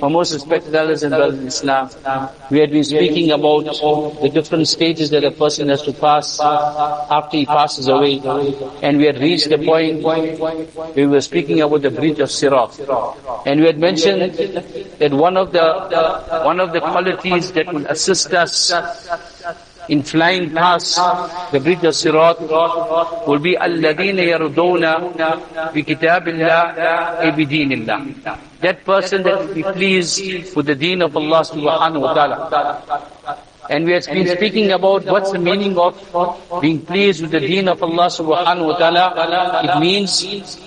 My most respected elders and brothers in Islam, we had been speaking about the different stages that a person has to pass after he passes away. And we had reached the point where we were speaking about the bridge of Sirat. And we had mentioned that one of the, one of the qualities that will assist us in flying past the bridge of Sirat will be الَّذِينَ يَرْضُونَ بِكِتَابِ اللَّهِ بِدِينِ اللَّهِ that person that will be pleased with the deen of Allah subhanahu wa ta'ala. And we have been speaking about what's the meaning of being pleased with the deen of Allah subhanahu wa ta'ala. It means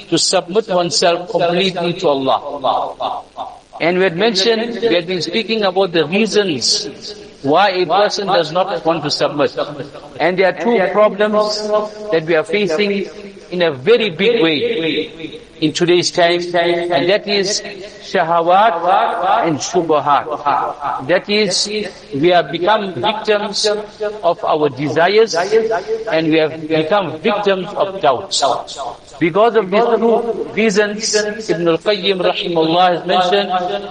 to submit oneself completely to Allah. And we had mentioned, we had been speaking about the reasons why a person does not want to submit. And there are two problems that we are facing in a very big way in today's time, and that is shahawat and shubahat. That is, we have become victims of our desires and we have become victims of doubts. Because of these two reasons, Ibn al-Qayyim rahimahullah has mentioned,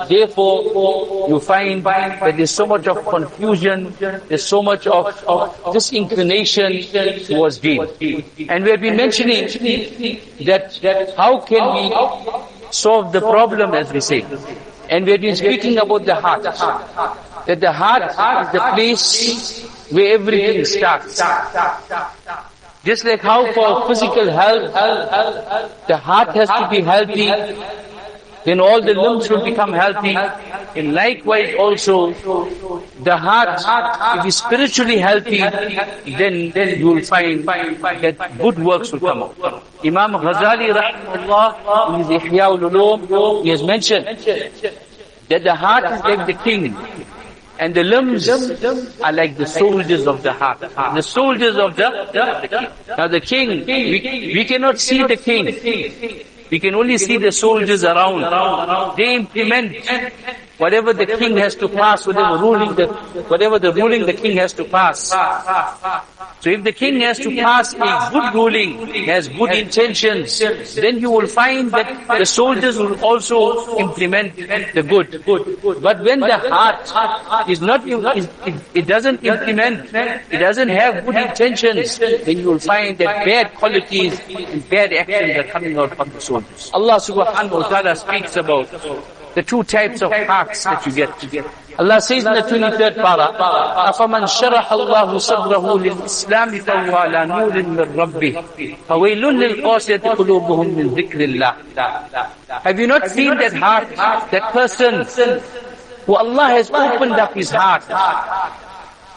therefore you find that there's so much of confusion, there's so much of, of disinclination towards deen. And we have been mentioning that how can we solve the problem as we say. And we have been speaking about the heart. That the heart is the place where everything starts. Just like how for physical health, the heart has to be healthy, then all the limbs will become healthy. And likewise also, the heart, if is spiritually healthy, then, then you will find that good works will come out. Imam Ghazali rahimahullah, in his Ihya he has mentioned that the heart is like the king. And the limbs are like the soldiers of the heart. The soldiers of the, the king. Now the king, we, we cannot see the king. We can only see the soldiers around. They implement whatever the king has to pass, whatever ruling the, whatever the ruling the king has to pass. So if the king has to pass a good ruling, has good intentions, then you will find that the soldiers will also implement the good. But when the heart is not, it, it doesn't implement, it doesn't have good intentions, then you will find that bad qualities and bad actions are coming out from the soldiers. Allah subhanahu wa ta'ala speaks about the two types of hearts that you get. Allah says in the 23rd para, أَفَمَنْ شَرَحَ اللَّهُ صَدْرَهُ لِلْإِسْلَامِ فَهُوَ عَلَى نُورٍ مِّن رَبِّهِ فَوَيْلٌ لِلْقَاسِيَةِ قُلُوبُهُم مِّن ذِكْرِ اللَّهِ Have you not seen that heart, that person who Allah has opened up his heart?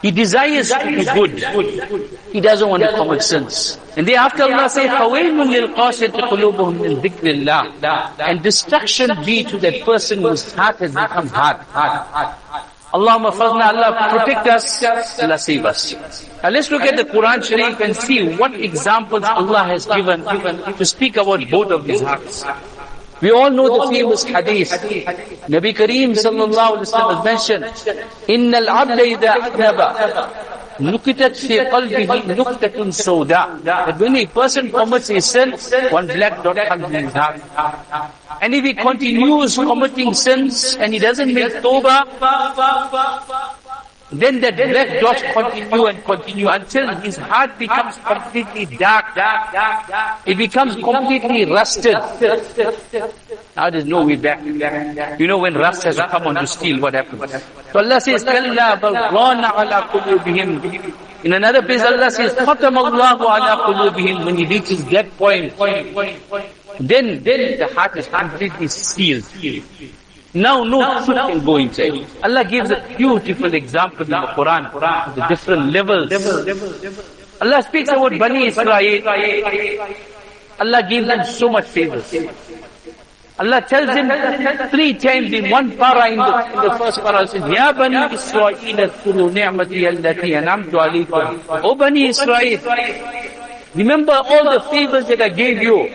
He desires to be good. He doesn't want to commit sins. And thereafter Allah says, فَوَيْلٌ لِلْقَاسِيَةِ قُلُوبُهُم مِّن ذِكْرِ اللَّهِ And destruction be to that person whose heart has become hard. Allahumma fadna, Allah protect us, Allah save us. Now let's look at the Quran Sharif and see what examples Allah has given to speak about both of these hearts. We all know the famous hadith. Nabi Kareem sallallahu alayhi wa sallam has mentioned, إِنَّ الْعَبْدَ إِذَا أَذْنَبَ نُكِتَتْ فِي قَلْبِهِ نُكْتَةٌ سَوْدَى That when a person commits a sin, one black dot comes in his heart. And if he continues committing sins and he doesn't make tawbah, then that black dots continue and continue until his heart becomes completely dark. It becomes completely rusted. Now there's no way back. You know when rust has come on to steel, what happens? So Allah says, كَلَّا بَلْ رَانَ عَلَى قُلُوبِهِمْ In another place Allah says, خَتَمَ اللَّهُ عَلَى قُلُوبِهِمْ When he reaches that point, then, then the heart is completely sealed. Now no truth can go inside. Allah gives a beautiful example in the Quran, the different levels. Allah speaks about Bani Israel. Allah gives them so much favors. Allah tells him three times in one para in the, in the first para, says, Ya Bani Israel, اذكروا نعمتي التي أنعمت عليكم. O Bani Israel, remember all the favors that I gave you.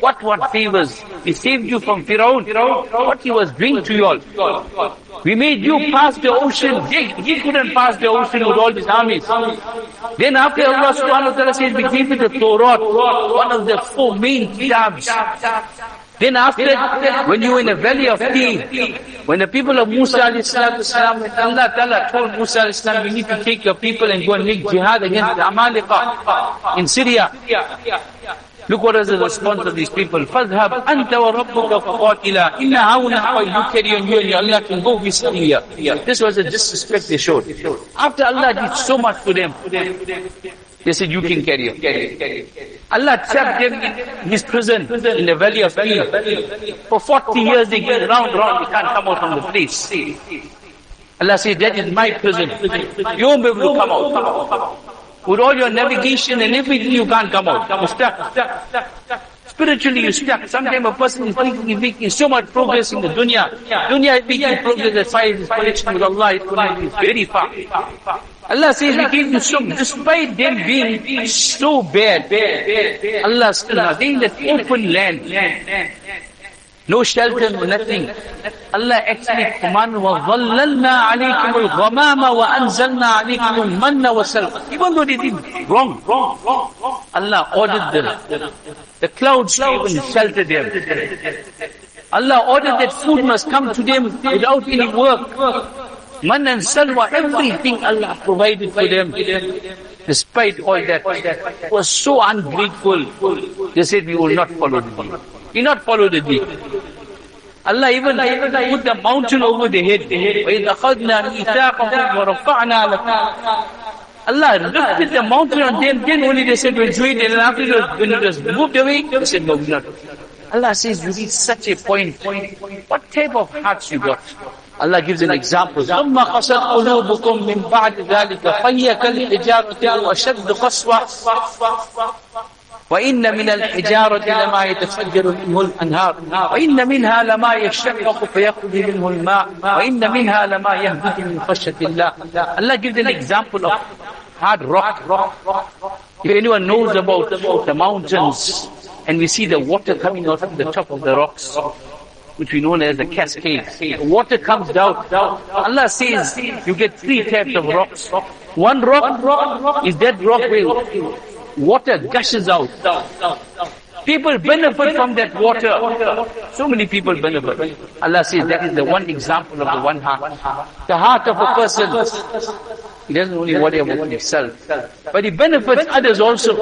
What what favors? We saved you from Firaun. What he was doing to you all. We made you pass the ocean. He, he couldn't pass the ocean with all his armies. Then after Allah subhanahu wa ta'ala says, we gave you the Torah, one of the four main kitabs. Then after, when you were in the valley of Tih, when the people of Musa salam, Allah Ta'ala told Musa salam, you need to take your people and go and make jihad against the Amalika in Syria. Look what is the response of these people. فَذْهَبْ أَنْتَ وَرَبُّكَ فَقَاتِلًا إِنَّ هَوْنَا You carry on, you and your Allah can go with Syria. This was a disrespect they showed. After Allah did so much for them, they said, you can carry on. Allah trapped them in his prison in the valley of Eel. For 40 years they get round, round, they can't come out from the place. Allah said, that is my prison. You won't be able to come out. With all your navigation and everything, you can't come out. You're stuck. Spiritually, you're stuck. Sometimes a person is thinking he's making so much progress in the dunya. Dunya is making progress as far as his connection with Allah is very far. Allah says we gave you so, despite them being so bad, Allah still, in that open land. No shelter, no nothing. Allah actually commanded, وَظَلَّلْنَا عَلَيْكُمُ الْغَمَامَ وَأَنزَلْنَا عَلَيْكُمُ الْمَنَّ وَسَلْمَ Even though they did wrong, wrong, wrong, wrong. Allah ordered them. The clouds even sheltered them. Allah ordered that food must come to them without any work. Mann and Salwa, everything Allah provided for them. Despite all that, was so ungrateful. They said, we will not follow the deen. We not follow the deen. Allah even put the mountain over the head. وَإِذْ أَخَذْنَا مِيثَاقَهُمْ وَرَفَعْنَا لَكُمْ Allah lifted the mountain on them, then only they said, we'll do it, and after it when it was moved away, they said, no, we're not. Allah says, you reach such a point. What type of hearts you got? Allah gives an example. ثم قست قلوبكم من بعد ذلك فهي كالحجارة وأشد قسوة وإن من الحجارة لما يتفجر منه الأنهار وإن منها لما يشقق فيخرج منه الماء وإن منها لما يهبط من خشية الله Allah gives an example of hard rock. If anyone knows about the mountains and we see the water coming out from the top of the rocks, which we know as the cascade. Water comes down. Allah says you get three types of rocks. One rock is that rock where water gushes out. People benefit from that water. So many people benefit. Allah says that is the one example of the one heart. The heart of a person, he doesn't only worry about himself, but he benefits others also.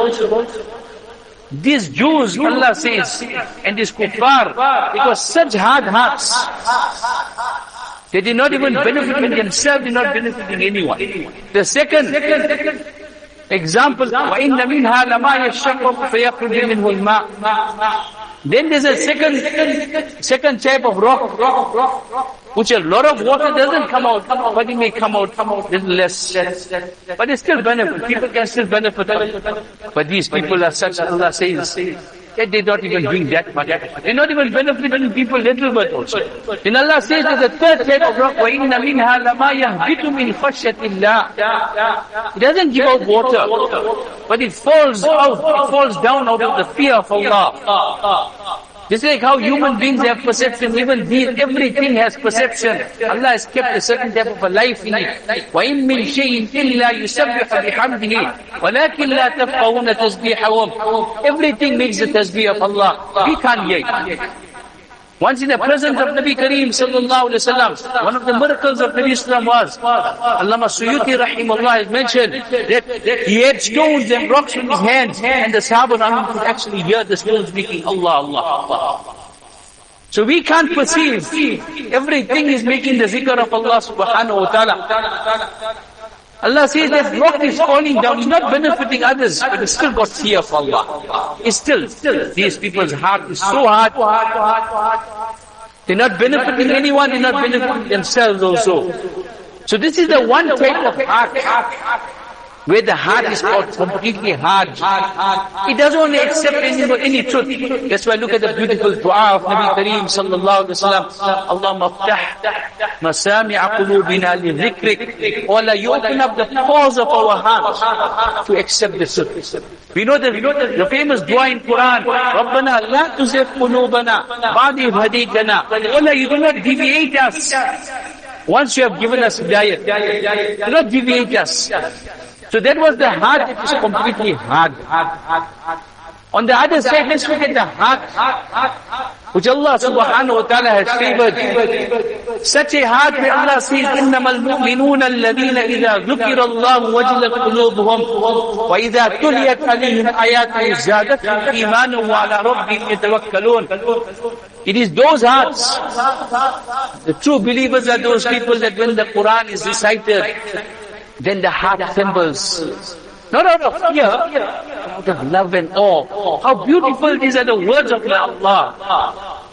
These Jews, Allah says, and these kuffar, because such hard hearts, they did not even benefit themselves, did not benefiting anyone. The second example, وَإِنَّ مِنْهَا لَمَا يَشَّقَّقُ فَيَخْرُجُ مِنْهُ الْمَاءُ then there's a second, second type of rock, which a lot of water doesn't come out, but it may come out, come out little less, but it's still benefit. People can still benefit. But these people are such, Allah says, that they're not even doing that much. They're not even benefiting people little bit also. Then Allah says that the third type of rock, وَإِنَّ مِنْهَا لَمَا يَهْبِتُ مِنْ خَشْيَةِ اللَّهِ It doesn't give out water, but it falls out, it falls down out of the fear of Allah. Just like how human beings have perception, even these, everything has perception. Allah has kept a certain type of a life in it. وَإِن مِّن شَيْءٍ إِلَّا يُسَبِّحُ بِحَمْدِهِ وَلَكِنْ لَا تَفْقَهُونَ تَسْبِيحَهُمْ Everything makes the tasbih of Allah. We can't hear it. Once in the presence of Nabi Kareem sallallahu alayhi wasallam, one of the miracles of Nabi Islam was, Allama Suyuti rahimahullah has mentioned that he had stones and rocks in his hands and the Sahaba could actually hear the stones making Allah, Allah, Allah. So we can't perceive. Everything is making the zikr of Allah subhanahu wa ta'ala. Allah says that rock is falling down, it's not benefiting others, but it's still got fear of Allah. It's still, still, these people's heart is so hard. They're not benefiting anyone, they're not benefiting themselves also. So this is the one type of heart where the heart is caught completely hard. It doesn't want to accept any, any truth. That's why look at the beautiful dua of Nabi Kareem sallallahu alayhi wa sallam. Allah aftah masami'a qulubina li dhikrik. O Allah, you open up the pores of our hearts to accept the truth. We know the, the famous dua in Quran. Rabbana la tuzif qulubana ba'di haditana. Allah, you do not deviate us. Once you have given us diet, do not deviate us. So that was the heart that is completely hard. On the other side, let's look at the heart which Allah subhanahu wa ta'ala has favored. Such a heart where Allah says, إِنَّمَا الْمُؤْمِنُونَ الَّذِينَ إِذَا ذُكِرَ اللَّهُ وَجِلَتْ قُلُوبُهُمْ وَإِذَا تُلِيَتْ عَلَيْهِمْ آيَاتُهُ زَادَتْهُمْ إِيمَانًا وَعَلَى رَبِّهِمْ يَتَوَكَّلُونَ It is those hearts. The true believers are those people that when the Quran is recited, then the heart trembles. Not out of fear, out of love and awe. How beautiful these are the words of Allah.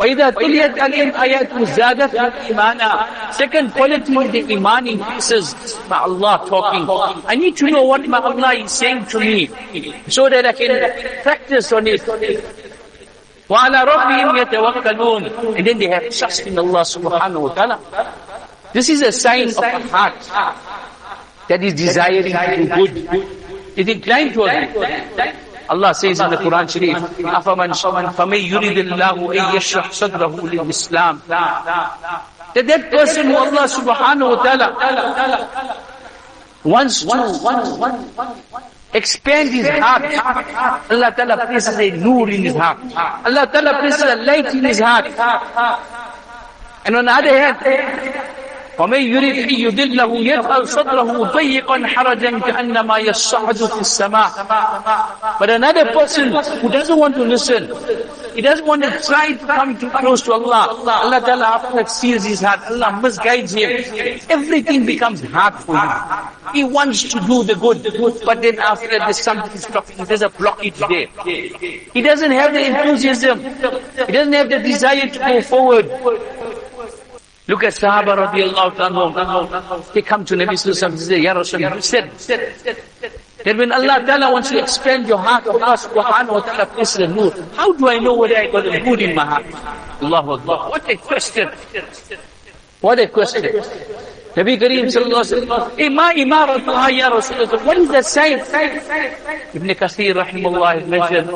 وَإِذَا تُلِيَتْ عَلَيْهِمْ آيَاتُ زَادَتْهُمْ إِيمَانًا Second quality of the iman increases by Allah talking. I need to know what my Allah is saying to me so that I can practice on it. وَعَلَى رَبِّهِمْ يَتَوَكَّلُونَ And then they have trust in Allah subhanahu wa ta'ala. This is a sign of a heart that is desiring to do good. It inclined towards it. Allah says in the Quran Sharif, أَفَمَنْ فَمَنْ يُرِدِ اللَّهُ أَن يَشْرَحْ صَدْرَهُ لِلْإِسْلام That that person who Allah subhanahu wa ta'ala wants to expand his heart. Allah ta'ala places a nur in his heart. Allah ta'ala places a light in his heart. And on the other hand, ومن يريد أن يدله يجعل صدره ضيقا حرجا كأنما يصعد في السماء But another person who doesn't want to listen, he doesn't want to try to come too close to Allah. Allah Ta'ala after that seals his heart, Allah misguides him. Everything becomes hard for him. He wants to do the good, but then after that there's something stopping, there's a blockage there. He doesn't have the enthusiasm. He doesn't have the desire to go forward. Look at Sahaba radiallahu anhu. They come to Nabi Sallallahu and say, Ya Rasulullah, you said that when Allah Ta'ala wants to expand your heart, Allah subhanahu wa ta'ala places a nur. How do I know whether I got a good in my heart? Allahu Akbar. What a question. What a question. Nabi Kareem sallallahu alayhi wa sallam, Ima imaratuha ya Rasulullah. What is the sign? Ibn Kathir rahimahullah mentioned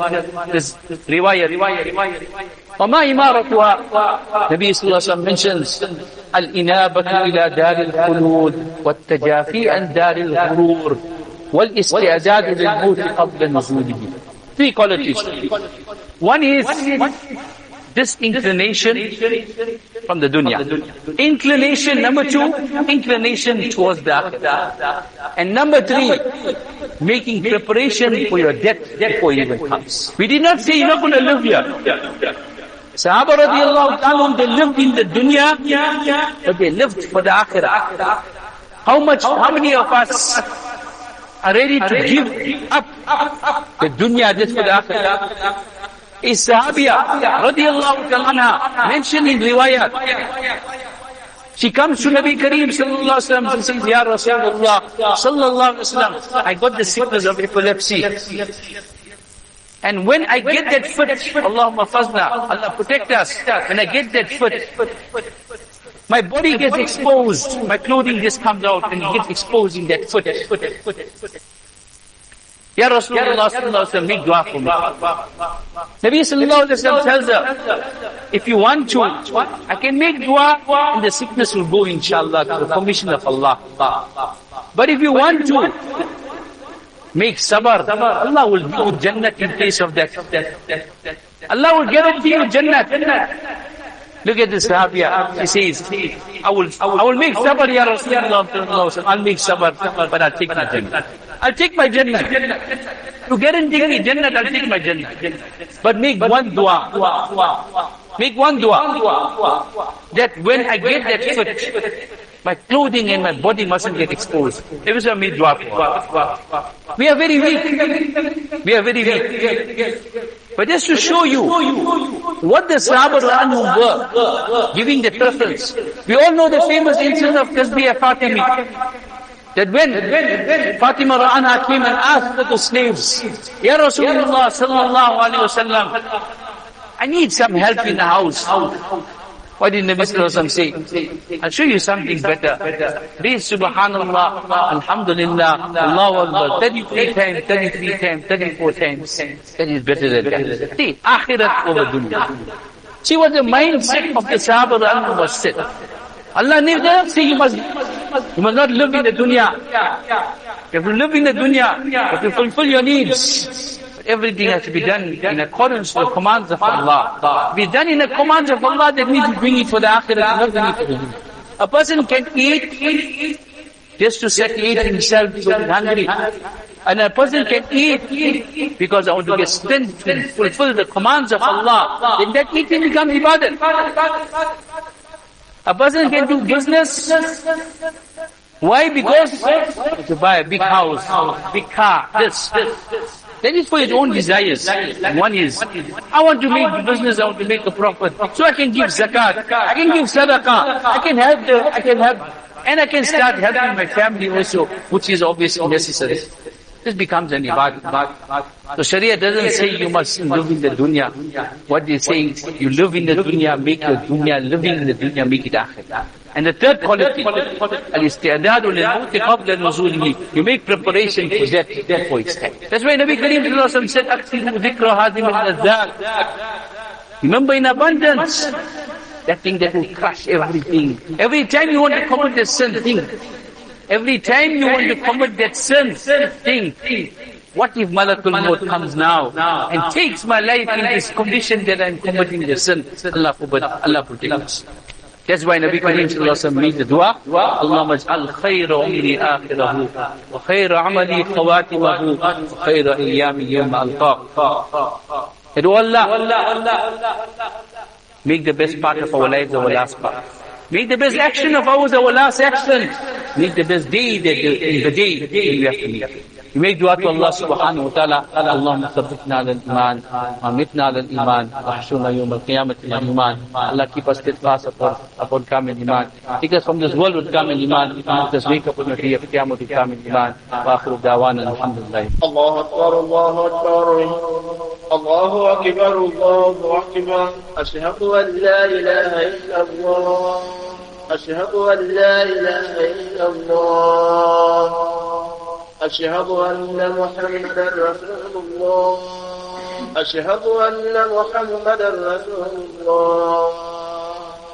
this riwayah, riwayah, riwayah. وما إمارتها النبي صلى الله عليه وسلم mentions الإنابة إلى دار الخلود والتجافي عن دار الغرور والاستعداد للموت قبل نزوله three qualities one is disinclination from the dunya. Inclination number two, inclination towards the akhirah. And number three, making preparation for your death before it even comes. We did not say you're not going to live here. Sahaba radiallahu ta'ala, they lived in the dunya, but they lived for the akhirah. How much, how many of us are ready to give up the dunya just for the akhirah? Is sahabiya radiallahu ta'ala mentioned in riwayat. She comes to Nabi Kareem sallallahu alaihi wasallam and says, Ya Rasulullah sallallahu alaihi wasallam, I got the sickness of epilepsy. And when I get that foot, Allahumma fazna, Allah protect us. When I get that foot, my body gets exposed. My clothing just comes out and gets exposed in that foot. Ya Rasulullah sallallahu alayhi wa make dua for me. Nabi sallallahu alayhi wa tells her, if you want to, I can make dua and the sickness will go inshallah to the permission of Allah. But if you want to, Make sabr. Allah will give you Jannah in place of that. Allah will guarantee you Jannah. Look at this Sahabiya. He says, I will, I will make sabr, Ya Rasulullah. I'll make sabr, but I'll take my Jannah. I'll take my Jannah. To guarantee me Jannah, I'll take my Jannah. But make one dua. Make one dua. That when I get that foot, my clothing and my body mustn't get exposed. Every time we drop. We are very weak. We are very weak. But just to show you what the Sahaba were, giving the preference. We all know the famous incident of Tasbih Fatimi. That when, Fatima Ra'ana came and asked the slaves, Ya Rasulullah sallallahu alayhi wa I need some help in the house. What did Nabi Sallallahu say? I'll show you something better. Be Subhanallah, Alhamdulillah, Allah Akbar, 33 times, 33 times, 34 times. That is better than that. See, akhirat over dunya. See what the mindset of the Sahaba was set. Allah never say you must, you must not live in the dunya. You have to live in the dunya. You have to fulfill your needs. Everything has to be done in accordance with the commands of Allah. Be done in the commands of Allah, that means you bring it for the akhirah, not bring it for the. A person can eat just to satiate himself because he's hungry. And a person can eat because I want to get strength to fulfill the commands of Allah. Then that eating becomes ibadah. A person can do business. Why? Because to buy a big house, big car, this, this. That is for his own desires. One is, I want to make business, I want to make a profit. So I can give zakat, I can give sadaqah, I can help the, I can help, and I can start helping my family also, which is obviously necessary. This becomes an ibadah. So Sharia doesn't say you must live in the dunya. What they say you live in the dunya, make your dunya, living in the dunya, make it akhir. And the third quality, الاستعداد للموت قبل نزوله. You make preparation for death, death for its time. That's why Nabi Kareem said, أكثروا ذكر هذه الأذان. Remember in abundance. That thing that will crush everything. Every time you want to commit a sin, think, Every time you want to commit that sin, think, what if Malakul Maut comes now and takes my life in this condition that I'm committing the sin? Allah forbid, Allah protect us. That's why Nabi Kareem made the dua, Allahumma ij'al khayra umri akhirahu, wa khayra amali khawatimahu, wa khayra iyami yawma alqaq. And oh Allah, make the best part of our lives our last part. Make the best action of ours our last action. Make the best day that the, the day we have to meet. يريد الله سبحانه وتعالى اللهم ثبتنا على الايمان امتنا على الايمان واحشرنا يوم القيامه على الايمان Allah keep us steadfast upon, upon common iman. Take us from this world with common iman. Make us wake up on the day of qiyamah with common iman. Wa الله اكبر الله اكبر الله اكبر الله اكبر اشهد ان لا اله الا الله اشهد ان لا اله الا الله أشهد أن محمدا رسول الله. أشهد أن محمدا رسول الله.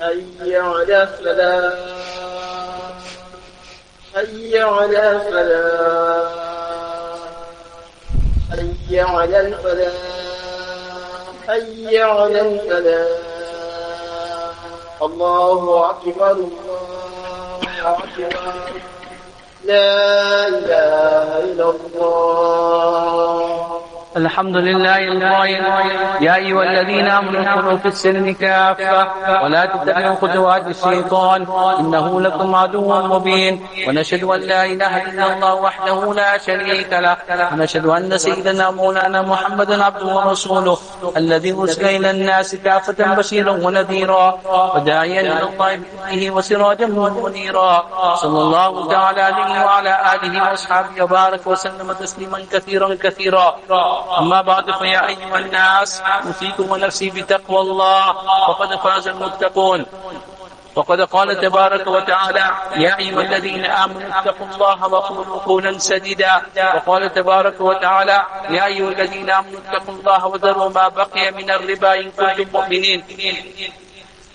حي على الفلاح حي على الفلاح حي على الفلاح حي على الفلاح الله أكبر الله أكبر. لا إله إلا الله الحمد لله القائل يا أيها الذين آمنوا ادخلوا في السلم كافة ولا تتبعوا خطوات الشيطان إنه لكم عدو مبين ونشهد أن لا إله إلا الله وحده لا شريك له ونشهد أن سيدنا مولانا محمدا عبده ورسوله الذي أرسل إلى الناس كافة بشيرا ونذيرا وداعيا إلى الله بإذنه وسراجا منيرا صلى الله تعالى عليه وعلى آله وأصحابه وبارك وسلم تسليما كثيرا كثيرا أما بعد فيا أيها الناس أوصيكم ونفسي بتقوى الله وقد فاز المتقون. وقد قال تبارك وتعالى يا أيها الذين آمنوا اتقوا الله وقولوا قولا سديدا. وقال تبارك وتعالى يا أيها الذين آمنوا اتقوا الله وذروا ما بقي من الربا إن كنتم مؤمنين.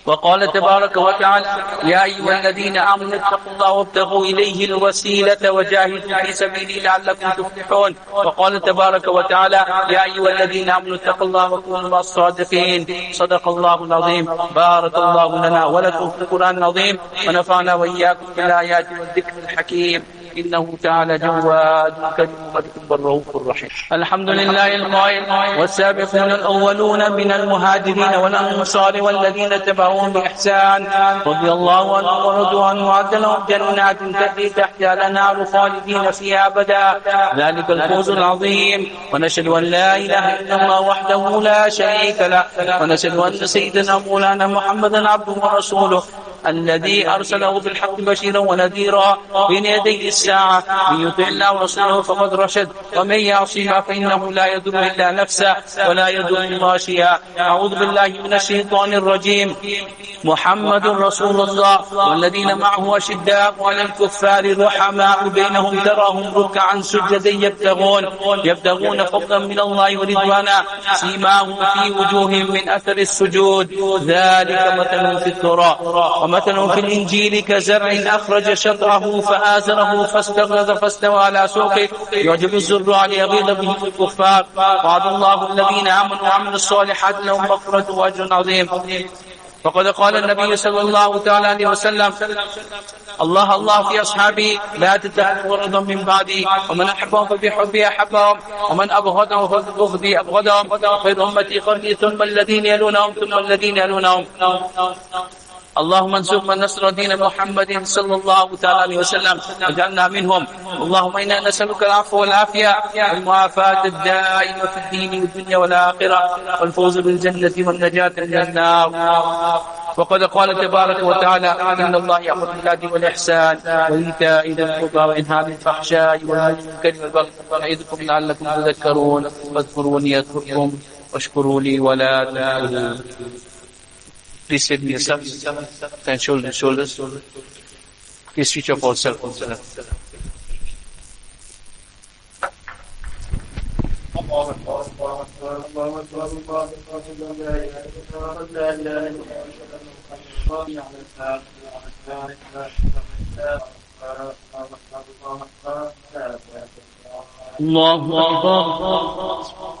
وقال تبارك وتعالى يا أيها الذين آمنوا اتقوا الله وابتغوا إليه الوسيلة وجاهدوا في سبيله لعلكم تفلحون. وقال تبارك وتعالى يا أيها الذين آمنوا اتقوا الله وكونوا مع الصادقين. صدق الله العظيم. بارك الله لنا ولكم في القرآن العظيم. ونفعنا وإياكم بالآيات والذكر الحكيم. إنه تعالى جواد كريم ملك الرؤوف الرحيم. الحمد لله القائل. والسابقون الأولون من المهاجرين والأنصار والذين تبعوهم بإحسان. رضي الله عنهم ورضوا عنه وعد لهم جنات تجري تحتها الأنهار خالدين فيها أبدا. ذلك الفوز العظيم. ونشهد أن لا إله إلا الله وحده لا شريك له. ونشهد أن سيدنا مولانا محمدا عبده ورسوله. الذي أرسله بالحق بشيرا ونذيرا بين يدي الساعة من يطع الله ورسوله فقد رشد. ومن يعصيها فإنه لا يضر إلا نفسه ولا يضر شيئا. أعوذ بالله من الشيطان الرجيم. محمد رسول الله والذين معه أشداء على الكفار رحماء بينهم تراهم ركعا سجدا يبتغون. يبتغون فضلا من الله ورضوانا. سيماهم في وجوههم من أثر السجود. ذلك مثل في التوراة ومثل في الإنجيل كزرع أخرج شطره فآزره فاستغلظ فاستوى على سوقه. يعجب الزراع ليغيظ به الكفار. وعد الله الذين آمنوا وعملوا الصالحات لهم مغفرة وأجر عظيم. فقد قال النبي صلى الله تعالى عليه وسلم الله الله في أصحابي لا تتخذوا غرضا من بعدي. ومن أحبهم فبحبي أحبهم ومن أبغضهم فببغضي أبغضهم. خير أمتي قرني ثم الذين يلونهم ثم الذين يلونهم. اللهم انصر من نصر دين محمد صلى الله تعالى عليه وسلم. واجعلنا منهم. اللهم إنا نسألك العفو والعافية. والمعافاه الدائمة في الدين والدنيا والآخرة. والفوز بالجنة والنجاة من النار. وقد قال تبارك وتعالى إن الله يأمر بالعدل والإحسان وإيتاء ذي القربى وينهى عن الفحشاء والمنكر والبغي. يعظكم لعلكم تذكرون. فاذكروني اذكركم واشكروا لي ولا تكفرون Please sit yourself and shoulders, shoulders. Please switch off all cell phones. الله أكبر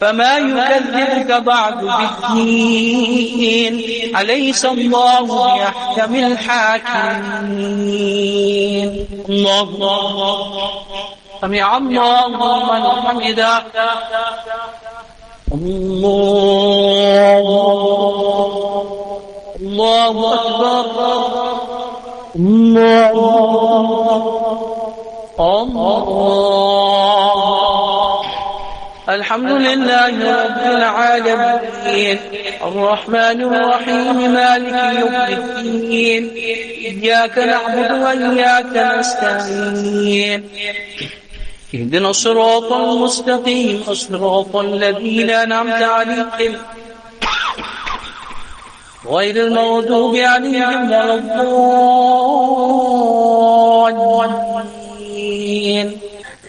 فما يكذبك بعد بالدين. أليس الله بأحكم الحاكمين؟ الله. سمع الله من حمده. الله. الله أكبر. الله. الله. الحمد لله رب العالمين. الرحمن الرحيم مالك يوم الدين. إياك نعبد وإياك نستعين. اهدنا الصراط المستقيم صراط الذين أنعمت عليهم. غير المغضوب عليهم ولا الضالين.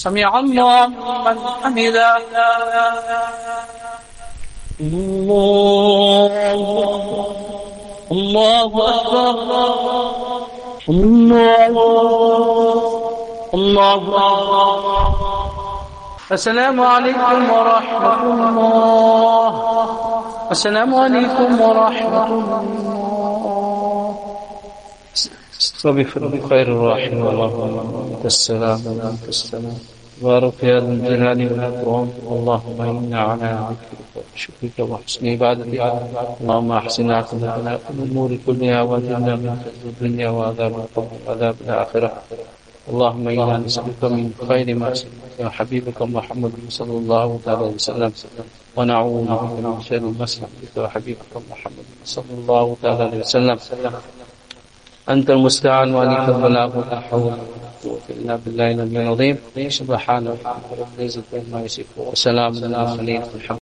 سمع الله من حمده. الله الله أكبر. الله الله السلام عليكم ورحمة الله. السلام عليكم ورحمة الله. وبفضل خير الراحمين اللهم انت السلام. وانت السلام بارك يا ذا الجلال والإكرام. اللهم إنا على ذكرك وشكرك وحسن عبادتك. اللهم أحسن عاقبتنا في الأمور كلها واجعلنا من خزي الدنيا وعذاب القبر وعذاب الآخرة. اللهم إنا نسألك من خير ما سالك حبيبك محمد صلى الله عليه وسلم. ونعوذ بك من شر ما استعملك وحبيبك محمد صلى الله عليه وسلم. أنت المستعان وعليك البلاغ ولا حول ولا قوة إلا بالله العلي العظيم. سبحان ربك رب العزة عما يصفون وسلام على المرسلين الحمد